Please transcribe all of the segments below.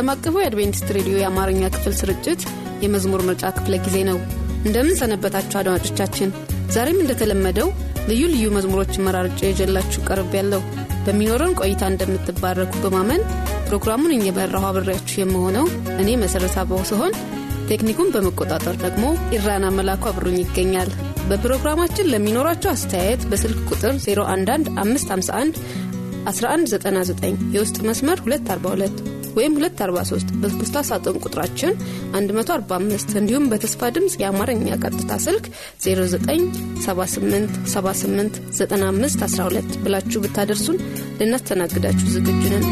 ዓለም አቀፉ የአድቬንቲስት ሬዲዮ የአማርኛ ክፍል ስርጭት የመዝሙር ምርጫ ክፍለ ጊዜ ነው። እንደምን ሰነበታችሁ አድማጮቻችን። ዛሬም እንደተለመደው ልዩ ልዩ መዝሙሮችን መራርጬ ይዤላችሁ ቀርብ ያለው በሚኖረን ቆይታ እንደምትባረኩ በማመን ፕሮግራሙን እየመራሁ አብሬያችሁ የምሆነው እኔ መሠረት አበው ሲሆን ቴክኒኩን በመቆጣጠር ደግሞ ኢራና መላኩ አብሮኝ ይገኛል። በፕሮግራማችን ለሚኖራቸው አስተያየት በስልክ ቁጥር 011551 1199 የውስጥ መስመር 242 ወይም 243 በፖስታ ሳጥን ቁጥራችን 145 እንዲሁም በተስፋ ድምፅ የአማርኛ ቀጥታ ስልክ 0978789512 ብላችሁ ብታደርሱን ልናስተናግዳችሁ ዝግጁ ነን።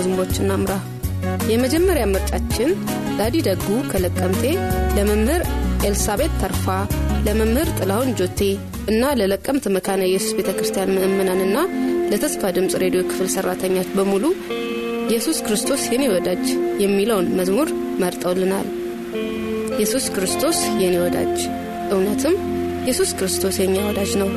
መዝሙሮች እናምራ። የመጀመሪያ ምርጫችን ዳዲ ደጉ ከለቀምቴ ለመምህር ኤልሳቤት ተርፋ፣ ለመምህር ጥላሁን ጆቴ እና ለለቀምት መካነ ኢየሱስ ቤተ ክርስቲያን ምእምናንና ለተስፋ ድምፅ ሬዲዮ ክፍል ሠራተኞች በሙሉ ኢየሱስ ክርስቶስ የኔ ወዳጅ የሚለውን መዝሙር መርጠውልናል። ኢየሱስ ክርስቶስ የኔ ወዳጅ፣ እውነትም ኢየሱስ ክርስቶስ የኛ ወዳጅ ነው።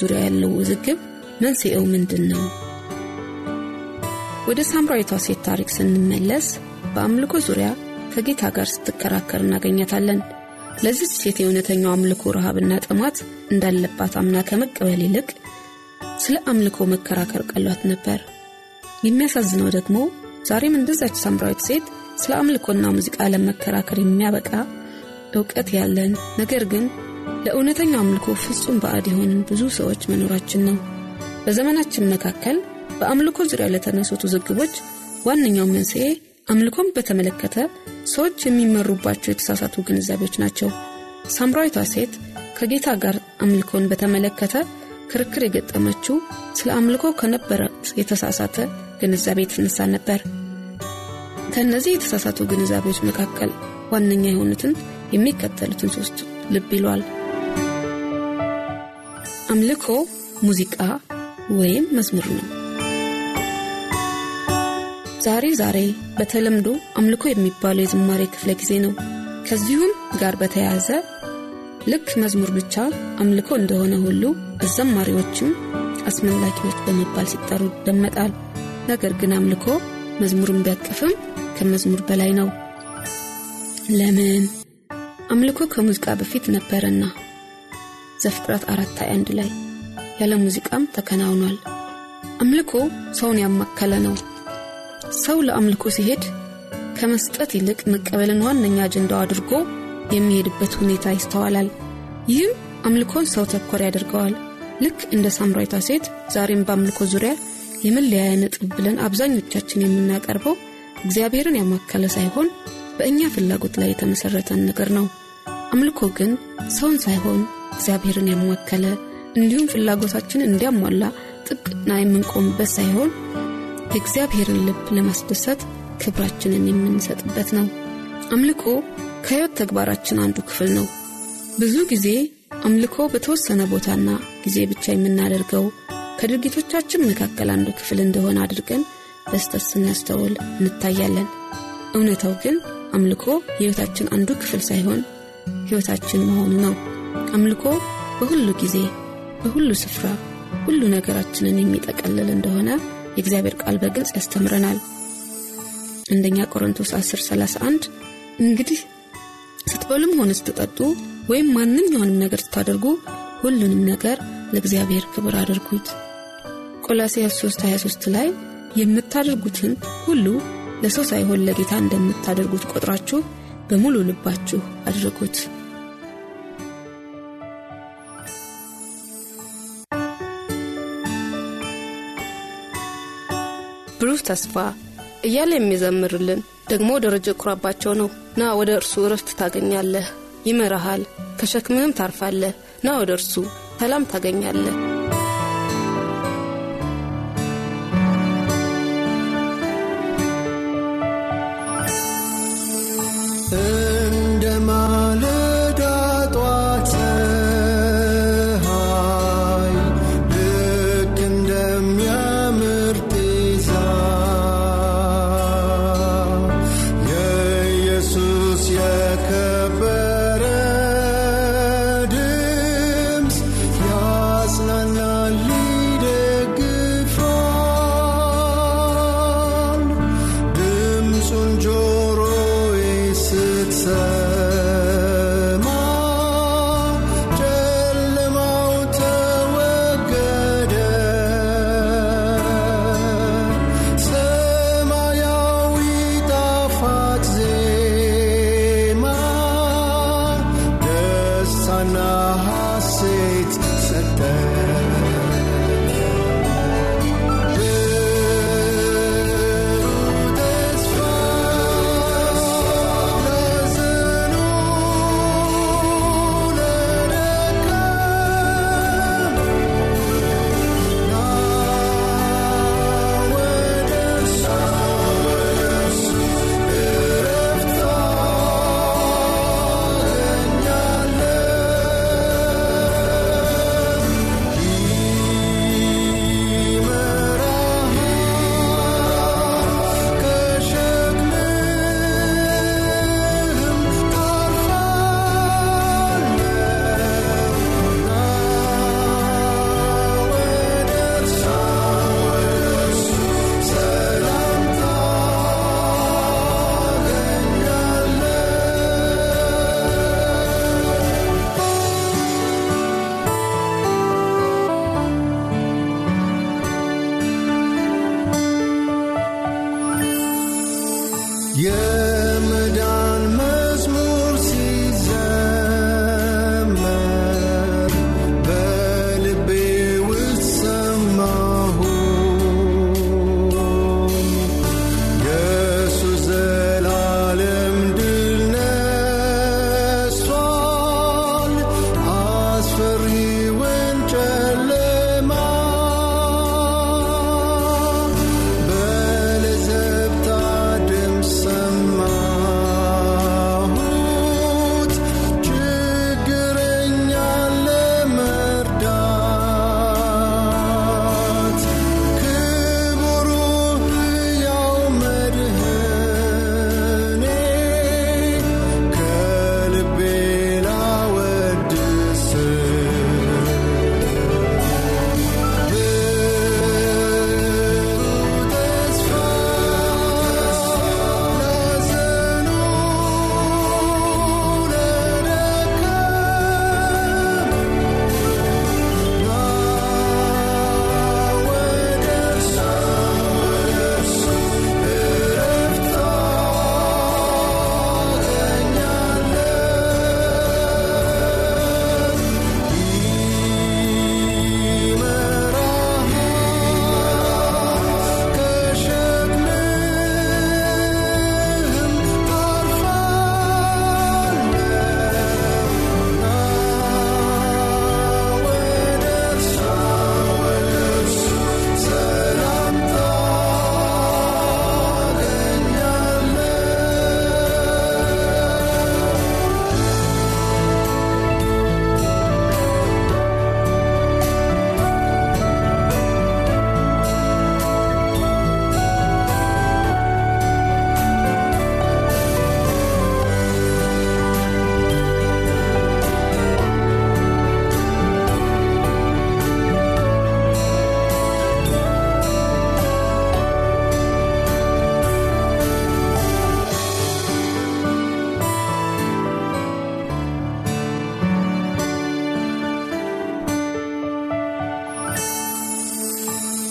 ዙሪያ ያለው ውዝግብ መንስኤው ምንድን ነው? ወደ ሳምራዊቷ ሴት ታሪክ ስንመለስ በአምልኮ ዙሪያ ከጌታ ጋር ስትከራከር እናገኛታለን። ለዚች ሴት የእውነተኛው አምልኮ ረሃብና ጥማት እንዳለባት አምና ከመቀበል ይልቅ ስለ አምልኮ መከራከር ቀሏት ነበር። የሚያሳዝነው ደግሞ ዛሬም እንደዛች ሳምራዊት ሴት ስለ አምልኮና ሙዚቃ ለመከራከር የሚያበቃ እውቀት ያለን ነገር ግን ለእውነተኛው አምልኮ ፍጹም ባዕድ የሆንን ብዙ ሰዎች መኖራችን ነው። በዘመናችን መካከል በአምልኮ ዙሪያ ለተነሱት ውዝግቦች ዋነኛው መንስኤ አምልኮን በተመለከተ ሰዎች የሚመሩባቸው የተሳሳቱ ግንዛቤዎች ናቸው። ሳምራዊቷ ሴት ከጌታ ጋር አምልኮን በተመለከተ ክርክር የገጠመችው ስለ አምልኮ ከነበረት የተሳሳተ ግንዛቤ የተነሳ ነበር። ከእነዚህ የተሳሳቱ ግንዛቤዎች መካከል ዋነኛ የሆኑትን የሚከተሉትን ሶስት ልብ ይሏል። አምልኮ ሙዚቃ ወይም መዝሙር ነው። ዛሬ ዛሬ በተለምዶ አምልኮ የሚባለው የዝማሬ ክፍለ ጊዜ ነው። ከዚሁም ጋር በተያያዘ ልክ መዝሙር ብቻ አምልኮ እንደሆነ ሁሉ አዘማሪዎችም አስመላኪዎች በመባል ሲጠሩ ይደመጣል። ነገር ግን አምልኮ መዝሙርን ቢያቅፍም ከመዝሙር በላይ ነው። ለምን? አምልኮ ከሙዚቃ በፊት ነበረና ዘፍጥረት አራት 21 ላይ ያለ ሙዚቃም ተከናውኗል። አምልኮ ሰውን ያማከለ ነው። ሰው ለአምልኮ ሲሄድ ከመስጠት ይልቅ መቀበልን ዋነኛ አጀንዳው አድርጎ የሚሄድበት ሁኔታ ይስተዋላል። ይህም አምልኮን ሰው ተኮር ያደርገዋል። ልክ እንደ ሳምራዊቷ ሴት ዛሬም በአምልኮ ዙሪያ የመለያያ ነጥብ ብለን አብዛኞቻችን የምናቀርበው እግዚአብሔርን ያማከለ ሳይሆን በእኛ ፍላጎት ላይ የተመሠረተን ነገር ነው። አምልኮ ግን ሰውን ሳይሆን እግዚአብሔርን ያማከለ እንዲሁም ፍላጎታችን እንዲያሟላ ጥብቅና የምንቆምበት ሳይሆን የእግዚአብሔርን ልብ ለማስደሰት ክብራችንን የምንሰጥበት ነው። አምልኮ ከሕይወት ተግባራችን አንዱ ክፍል ነው። ብዙ ጊዜ አምልኮ በተወሰነ ቦታና ጊዜ ብቻ የምናደርገው ከድርጊቶቻችን መካከል አንዱ ክፍል እንደሆነ አድርገን በስተት ስናስተውል እንታያለን። እውነታው ግን አምልኮ የሕይወታችን አንዱ ክፍል ሳይሆን ሕይወታችን መሆኑ ነው። አምልኮ በሁሉ ጊዜ፣ በሁሉ ስፍራ፣ ሁሉ ነገራችንን የሚጠቀልል እንደሆነ የእግዚአብሔር ቃል በግልጽ ያስተምረናል። አንደኛ ቆሮንቶስ 10 31 እንግዲህ ስትበሉም ሆነ ስትጠጡ ወይም ማንኛውንም ነገር ስታደርጉ ሁሉንም ነገር ለእግዚአብሔር ክብር አድርጉት። ቆላስያስ 3 23 ላይ የምታደርጉትን ሁሉ ለሰው ሳይሆን ለጌታ እንደምታደርጉት ቆጥራችሁ በሙሉ ልባችሁ አድርጉት። ብሩህ ተስፋ እያለ የሚዘምርልን ደግሞ ደረጀ ኩራባቸው ነው። ና ወደ እርሱ እረፍት ታገኛለህ፣ ይመራሃል፣ ከሸክምህም ታርፋለህ። ና ወደ እርሱ ሰላም ታገኛለህ።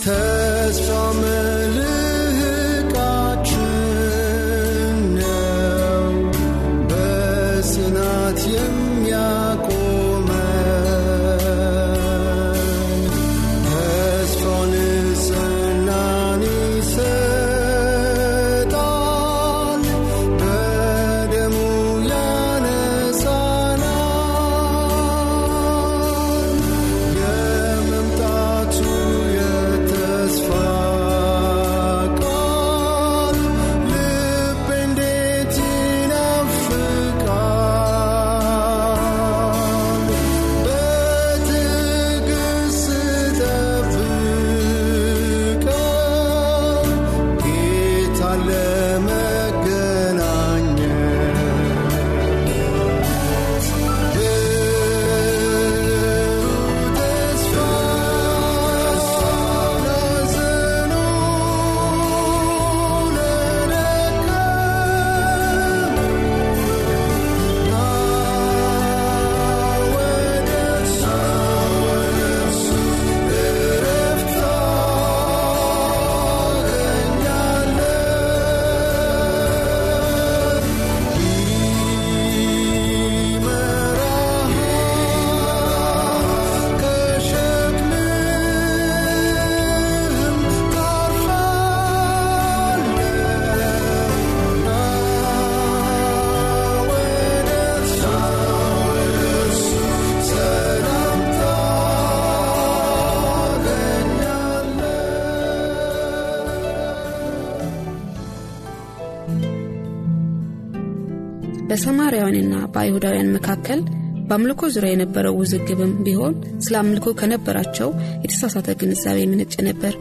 ተስፋ መልህቃችን በሰማርያውያንና በአይሁዳውያን መካከል በአምልኮ ዙሪያ የነበረው ውዝግብም ቢሆን ስለ አምልኮ ከነበራቸው የተሳሳተ ግንዛቤ የመነጨ ነበር።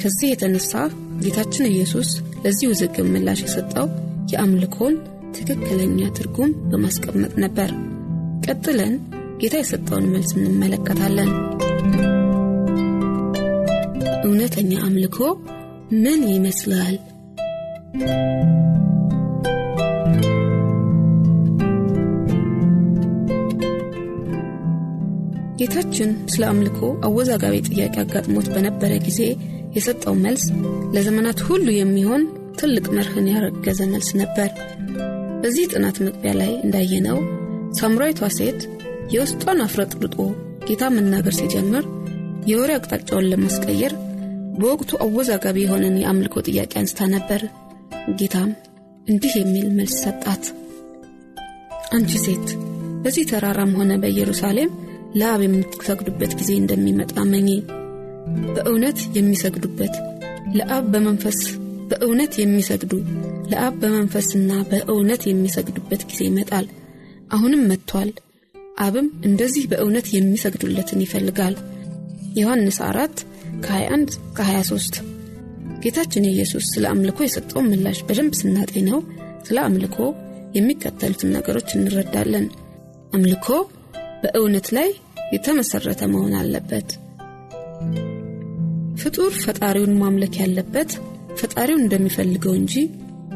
ከዚህ የተነሳ ጌታችን ኢየሱስ ለዚህ ውዝግብ ምላሽ የሰጠው የአምልኮን ትክክለኛ ትርጉም በማስቀመጥ ነበር። ቀጥለን ጌታ የሰጠውን መልስ እንመለከታለን። እውነተኛ አምልኮ ምን ይመስላል ጌታችን ስለ አምልኮ አወዛጋቢ ጥያቄ አጋጥሞት በነበረ ጊዜ የሰጠው መልስ ለዘመናት ሁሉ የሚሆን ትልቅ መርህን ያረገዘ መልስ ነበር። በዚህ ጥናት መግቢያ ላይ እንዳየነው ሳምራዊቷ ሴት የውስጧን አፍረጥርጦ ጌታ መናገር ሲጀምር የወሬ አቅጣጫውን ለማስቀየር በወቅቱ አወዛጋቢ የሆነን የአምልኮ ጥያቄ አንስታ ነበር። ጌታም እንዲህ የሚል መልስ ሰጣት። አንቺ ሴት በዚህ ተራራም ሆነ በኢየሩሳሌም ለአብ የምትሰግዱበት ጊዜ እንደሚመጣ መኚ በእውነት የሚሰግዱበት ለአብ በመንፈስ በእውነት የሚሰግዱ ለአብ በመንፈስና በእውነት የሚሰግዱበት ጊዜ ይመጣል። አሁንም መጥቷል። አብም እንደዚህ በእውነት የሚሰግዱለትን ይፈልጋል። ዮሐንስ 4 ከ21 ከ23 ጌታችን ኢየሱስ ስለ አምልኮ የሰጠውን ምላሽ በደንብ ስናጤነው ስለ አምልኮ የሚከተሉትን ነገሮች እንረዳለን። አምልኮ በእውነት ላይ የተመሰረተ መሆን አለበት። ፍጡር ፈጣሪውን ማምለክ ያለበት ፈጣሪውን እንደሚፈልገው እንጂ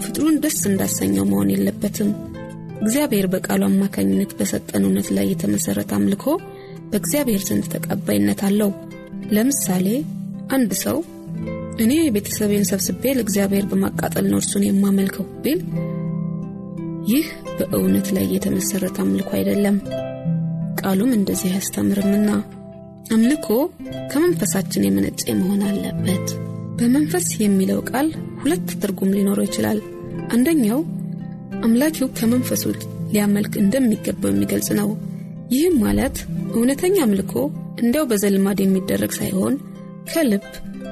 ፍጡሩን ደስ እንዳሰኘው መሆን የለበትም። እግዚአብሔር በቃሉ አማካኝነት በሰጠን እውነት ላይ የተመሠረተ አምልኮ በእግዚአብሔር ዘንድ ተቀባይነት አለው። ለምሳሌ አንድ ሰው እኔ ቤተሰቤን ሰብስቤ ለእግዚአብሔር በማቃጠል ነው እርሱን የማመልከው ቢል ይህ በእውነት ላይ የተመሠረተ አምልኮ አይደለም ቃሉም እንደዚህ አያስተምርምና አምልኮ ከመንፈሳችን የመነጨ መሆን አለበት። በመንፈስ የሚለው ቃል ሁለት ትርጉም ሊኖረው ይችላል። አንደኛው አምላኪው ከመንፈሱ ሊያመልክ እንደሚገባው የሚገልጽ ነው። ይህም ማለት እውነተኛ አምልኮ እንዲያው በዘልማድ የሚደረግ ሳይሆን ከልብ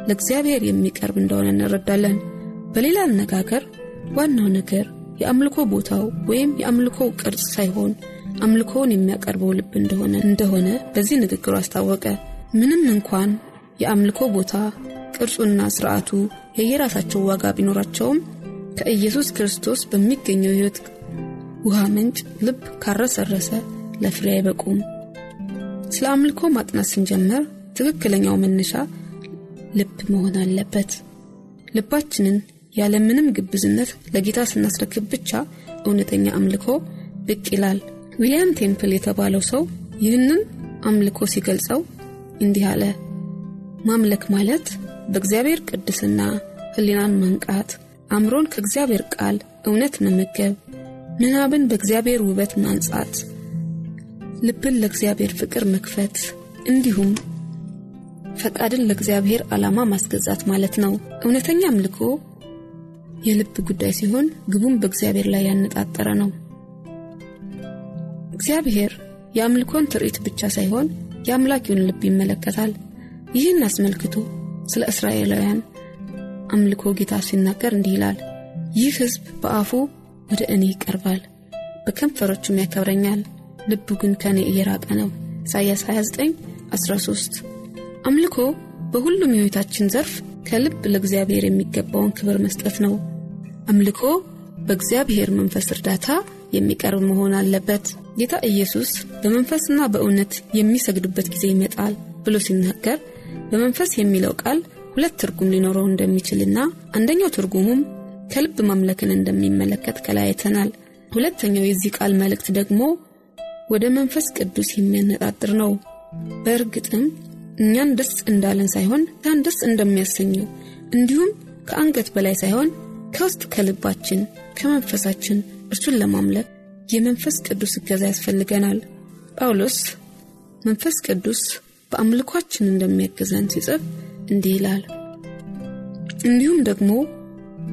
ለእግዚአብሔር የሚቀርብ እንደሆነ እንረዳለን። በሌላ አነጋገር ዋናው ነገር የአምልኮ ቦታው ወይም የአምልኮው ቅርጽ ሳይሆን አምልኮውን የሚያቀርበው ልብ እንደሆነ እንደሆነ በዚህ ንግግሩ አስታወቀ። ምንም እንኳን የአምልኮ ቦታ ቅርጹና ስርዓቱ የየራሳቸው ዋጋ ቢኖራቸውም ከኢየሱስ ክርስቶስ በሚገኘው ሕይወት ውሃ ምንጭ ልብ ካረሰረሰ ለፍሬ አይበቁም። ስለ አምልኮ ማጥናት ስንጀምር ትክክለኛው መነሻ ልብ መሆን አለበት። ልባችንን ያለምንም ግብዝነት ለጌታ ስናስረክብ ብቻ እውነተኛ አምልኮ ብቅ ይላል ዊልያም ቴምፕል የተባለው ሰው ይህንን አምልኮ ሲገልጸው እንዲህ አለ። ማምለክ ማለት በእግዚአብሔር ቅድስና ህሊናን ማንቃት አእምሮን ከእግዚአብሔር ቃል እውነት መመገብ ምናብን በእግዚአብሔር ውበት ማንጻት ልብን ለእግዚአብሔር ፍቅር መክፈት እንዲሁም ፈቃድን ለእግዚአብሔር ዓላማ ማስገዛት ማለት ነው። እውነተኛ አምልኮ የልብ ጉዳይ ሲሆን ግቡም በእግዚአብሔር ላይ ያነጣጠረ ነው እግዚአብሔር የአምልኮን ትርኢት ብቻ ሳይሆን የአምላኪውን ልብ ይመለከታል። ይህን አስመልክቶ ስለ እስራኤላውያን አምልኮ ጌታ ሲናገር እንዲህ ይላል ይህ ሕዝብ በአፉ ወደ እኔ ይቀርባል በከንፈሮቹም ያከብረኛል ልቡ ግን ከእኔ እየራቀ ነው። ኢሳያስ 29 13 አምልኮ በሁሉም የሕይወታችን ዘርፍ ከልብ ለእግዚአብሔር የሚገባውን ክብር መስጠት ነው። አምልኮ በእግዚአብሔር መንፈስ እርዳታ የሚቀርብ መሆን አለበት ጌታ ኢየሱስ በመንፈስና በእውነት የሚሰግዱበት ጊዜ ይመጣል ብሎ ሲናገር በመንፈስ የሚለው ቃል ሁለት ትርጉም ሊኖረው እንደሚችልና አንደኛው ትርጉሙም ከልብ ማምለክን እንደሚመለከት ከላይ አይተናል። ሁለተኛው የዚህ ቃል መልእክት ደግሞ ወደ መንፈስ ቅዱስ የሚያነጣጥር ነው። በእርግጥም እኛን ደስ እንዳለን ሳይሆን ያን ደስ እንደሚያሰኘው እንዲሁም ከአንገት በላይ ሳይሆን ከውስጥ ከልባችን ከመንፈሳችን እርሱን ለማምለክ የመንፈስ ቅዱስ እገዛ ያስፈልገናል። ጳውሎስ መንፈስ ቅዱስ በአምልኳችን እንደሚያግዘን ሲጽፍ እንዲህ ይላል። እንዲሁም ደግሞ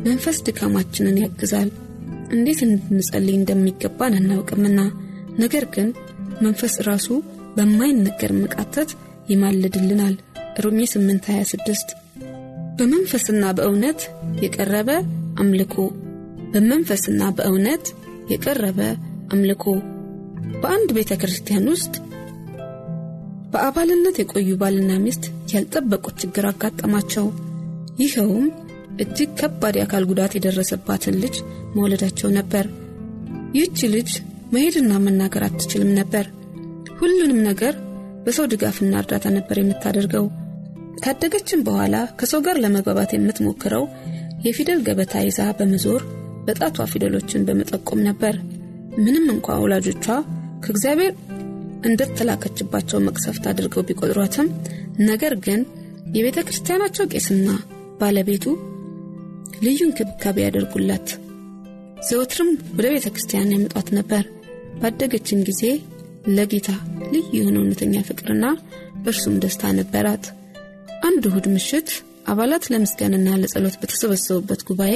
መንፈስ ድካማችንን ያግዛል። እንዴት እንድንጸልይ እንደሚገባን አናውቅምና ነገር ግን መንፈስ ራሱ በማይነገር መቃተት ይማልድልናል። ሮሜ 826 በመንፈስና በእውነት የቀረበ አምልኮ በመንፈስና በእውነት የቀረበ አምልኮ። በአንድ ቤተ ክርስቲያን ውስጥ በአባልነት የቆዩ ባልና ሚስት ያልጠበቁት ችግር አጋጠማቸው። ይኸውም እጅግ ከባድ የአካል ጉዳት የደረሰባትን ልጅ መውለዳቸው ነበር። ይህች ልጅ መሄድና መናገር አትችልም ነበር። ሁሉንም ነገር በሰው ድጋፍና እርዳታ ነበር የምታደርገው። ካደገችን በኋላ ከሰው ጋር ለመግባባት የምትሞክረው የፊደል ገበታ ይዛ በመዞር በጣቷ ፊደሎችን በመጠቆም ነበር ምንም እንኳ ወላጆቿ ከእግዚአብሔር እንደተላከችባቸው መቅሰፍት አድርገው ቢቆጥሯትም ነገር ግን የቤተ ክርስቲያናቸው ቄስና ባለቤቱ ልዩ እንክብካቤ ያደርጉላት ዘወትርም ወደ ቤተ ክርስቲያን ያመጧት ነበር። ባደገችን ጊዜ ለጌታ ልዩ የሆነ እውነተኛ ፍቅርና በእርሱም ደስታ ነበራት። አንድ እሁድ ምሽት አባላት ለምስጋንና ለጸሎት በተሰበሰቡበት ጉባኤ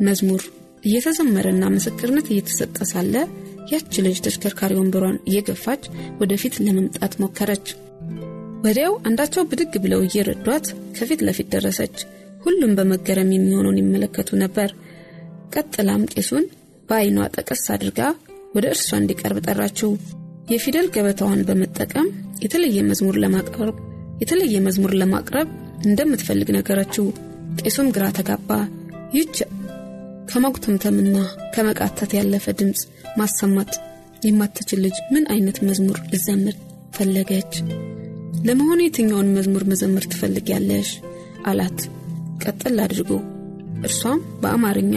መዝሙር እየተዘመረና ምስክርነት እየተሰጠ ሳለ ያች ልጅ ተሽከርካሪ ወንበሯን እየገፋች ወደፊት ለመምጣት ሞከረች። ወዲያው አንዳቸው ብድግ ብለው እየረዷት ከፊት ለፊት ደረሰች። ሁሉም በመገረም የሚሆነውን ይመለከቱ ነበር። ቀጥላም ቄሱን በአይኗ ጠቀስ አድርጋ ወደ እርሷ እንዲቀርብ ጠራችው። የፊደል ገበታዋን በመጠቀም የተለየ መዝሙር ለማቅረብ የተለየ መዝሙር ለማቅረብ እንደምትፈልግ ነገረችው። ቄሱም ግራ ተጋባ። ይህች ከማጉተምተምና ከመቃተት ያለፈ ድምፅ ማሰማት የማትችል ልጅ ምን አይነት መዝሙር ልዘምር ፈለገች? ለመሆኑ የትኛውን መዝሙር መዘምር ትፈልጊያለሽ? አላት። ቀጠል አድርጎ እርሷም በአማርኛ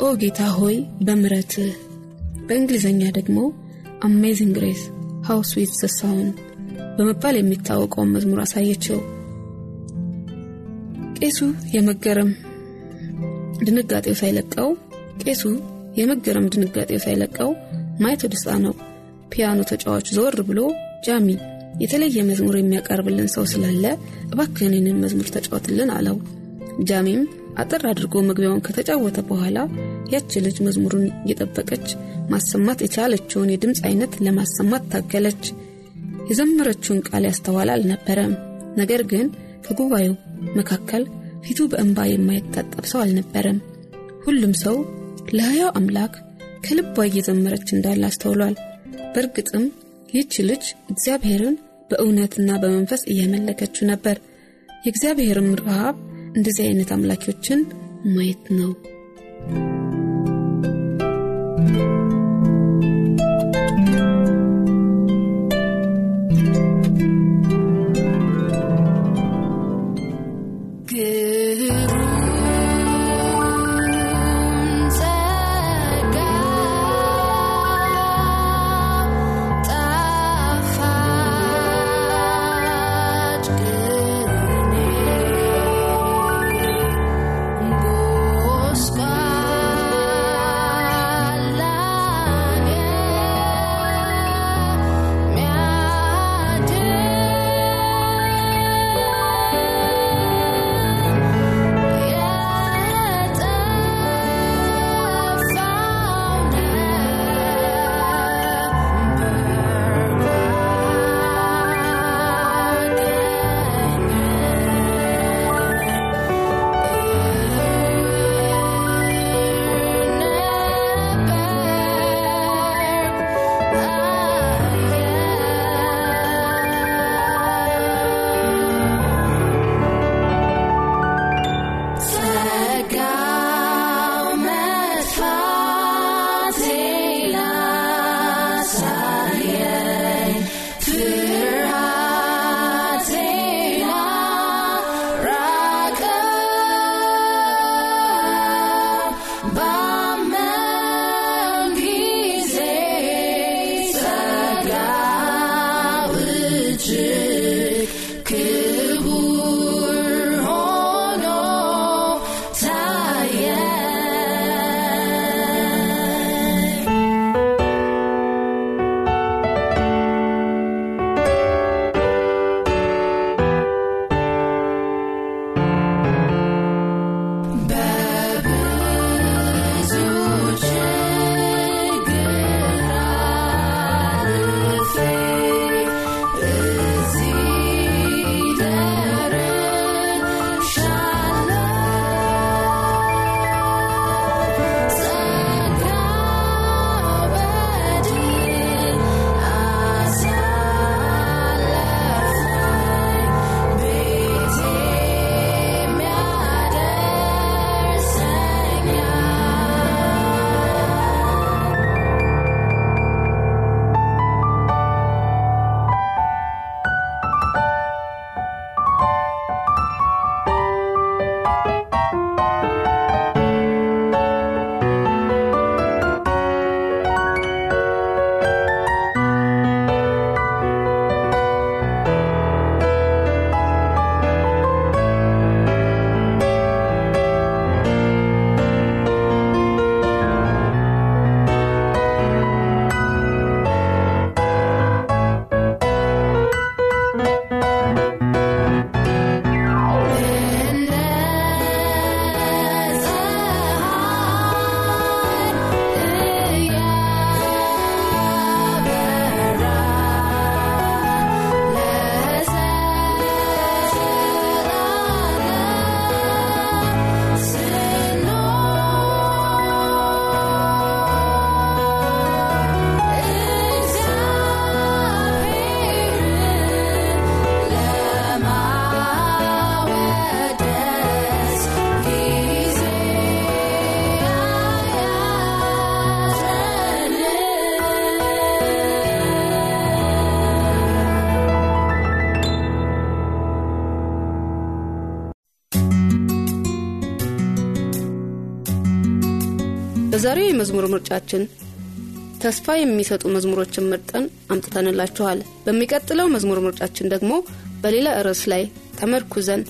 ኦ ጌታ ሆይ በምረትህ በእንግሊዝኛ ደግሞ Amazing Grace how sweet the sound በመባል የሚታወቀውን መዝሙር አሳየችው። ቄሱ የመገረም ድንጋጤው ሳይለቀው ቄሱ የመገረም ድንጋጤው ሳይለቀው ማየት ደስታ ነው። ፒያኖ ተጫዋች ዘወር ብሎ ጃሚ የተለየ መዝሙር የሚያቀርብልን ሰው ስላለ እባክህንን መዝሙር ተጫወትልን አለው። ጃሚም አጠር አድርጎ መግቢያውን ከተጫወተ በኋላ ያች ልጅ መዝሙሩን እየጠበቀች ማሰማት የቻለችውን የድምፅ አይነት ለማሰማት ታገለች። የዘመረችውን ቃል ያስተዋል አልነበረም። ነገር ግን ከጉባኤው መካከል ፊቱ በእንባ የማይታጠብ ሰው አልነበረም። ሁሉም ሰው ለሕያው አምላክ ከልቧ እየዘመረች እንዳለ አስተውሏል። በእርግጥም ይህች ልጅ እግዚአብሔርን በእውነትና በመንፈስ እያመለከችው ነበር። የእግዚአብሔርም ረሃብ እንደዚህ አይነት አምላኪዎችን ማየት ነው በዛሬው የመዝሙር ምርጫችን ተስፋ የሚሰጡ መዝሙሮችን መርጠን አምጥተንላችኋል። በሚቀጥለው መዝሙር ምርጫችን ደግሞ በሌላ ርዕስ ላይ ተመርኩዘን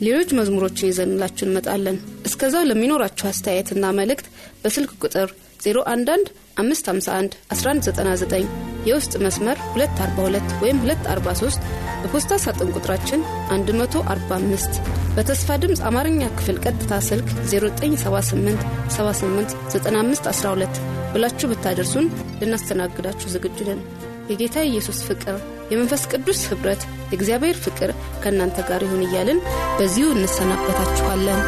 ሌሎች መዝሙሮችን ይዘንላችሁ እንመጣለን። እስከዛው ለሚኖራችሁ አስተያየትና መልእክት በስልክ ቁጥር 011 551 1199 የውስጥ መስመር 242 ወይም 243 በፖስታ ሳጥን ቁጥራችን 145 በተስፋ ድምፅ አማርኛ ክፍል ቀጥታ ስልክ 0978 78 9512 ብላችሁ ብታደርሱን ልናስተናግዳችሁ ዝግጁ ነን። የጌታ ኢየሱስ ፍቅር የመንፈስ ቅዱስ ኅብረት የእግዚአብሔር ፍቅር ከእናንተ ጋር ይሁን እያልን በዚሁ እንሰናበታችኋለን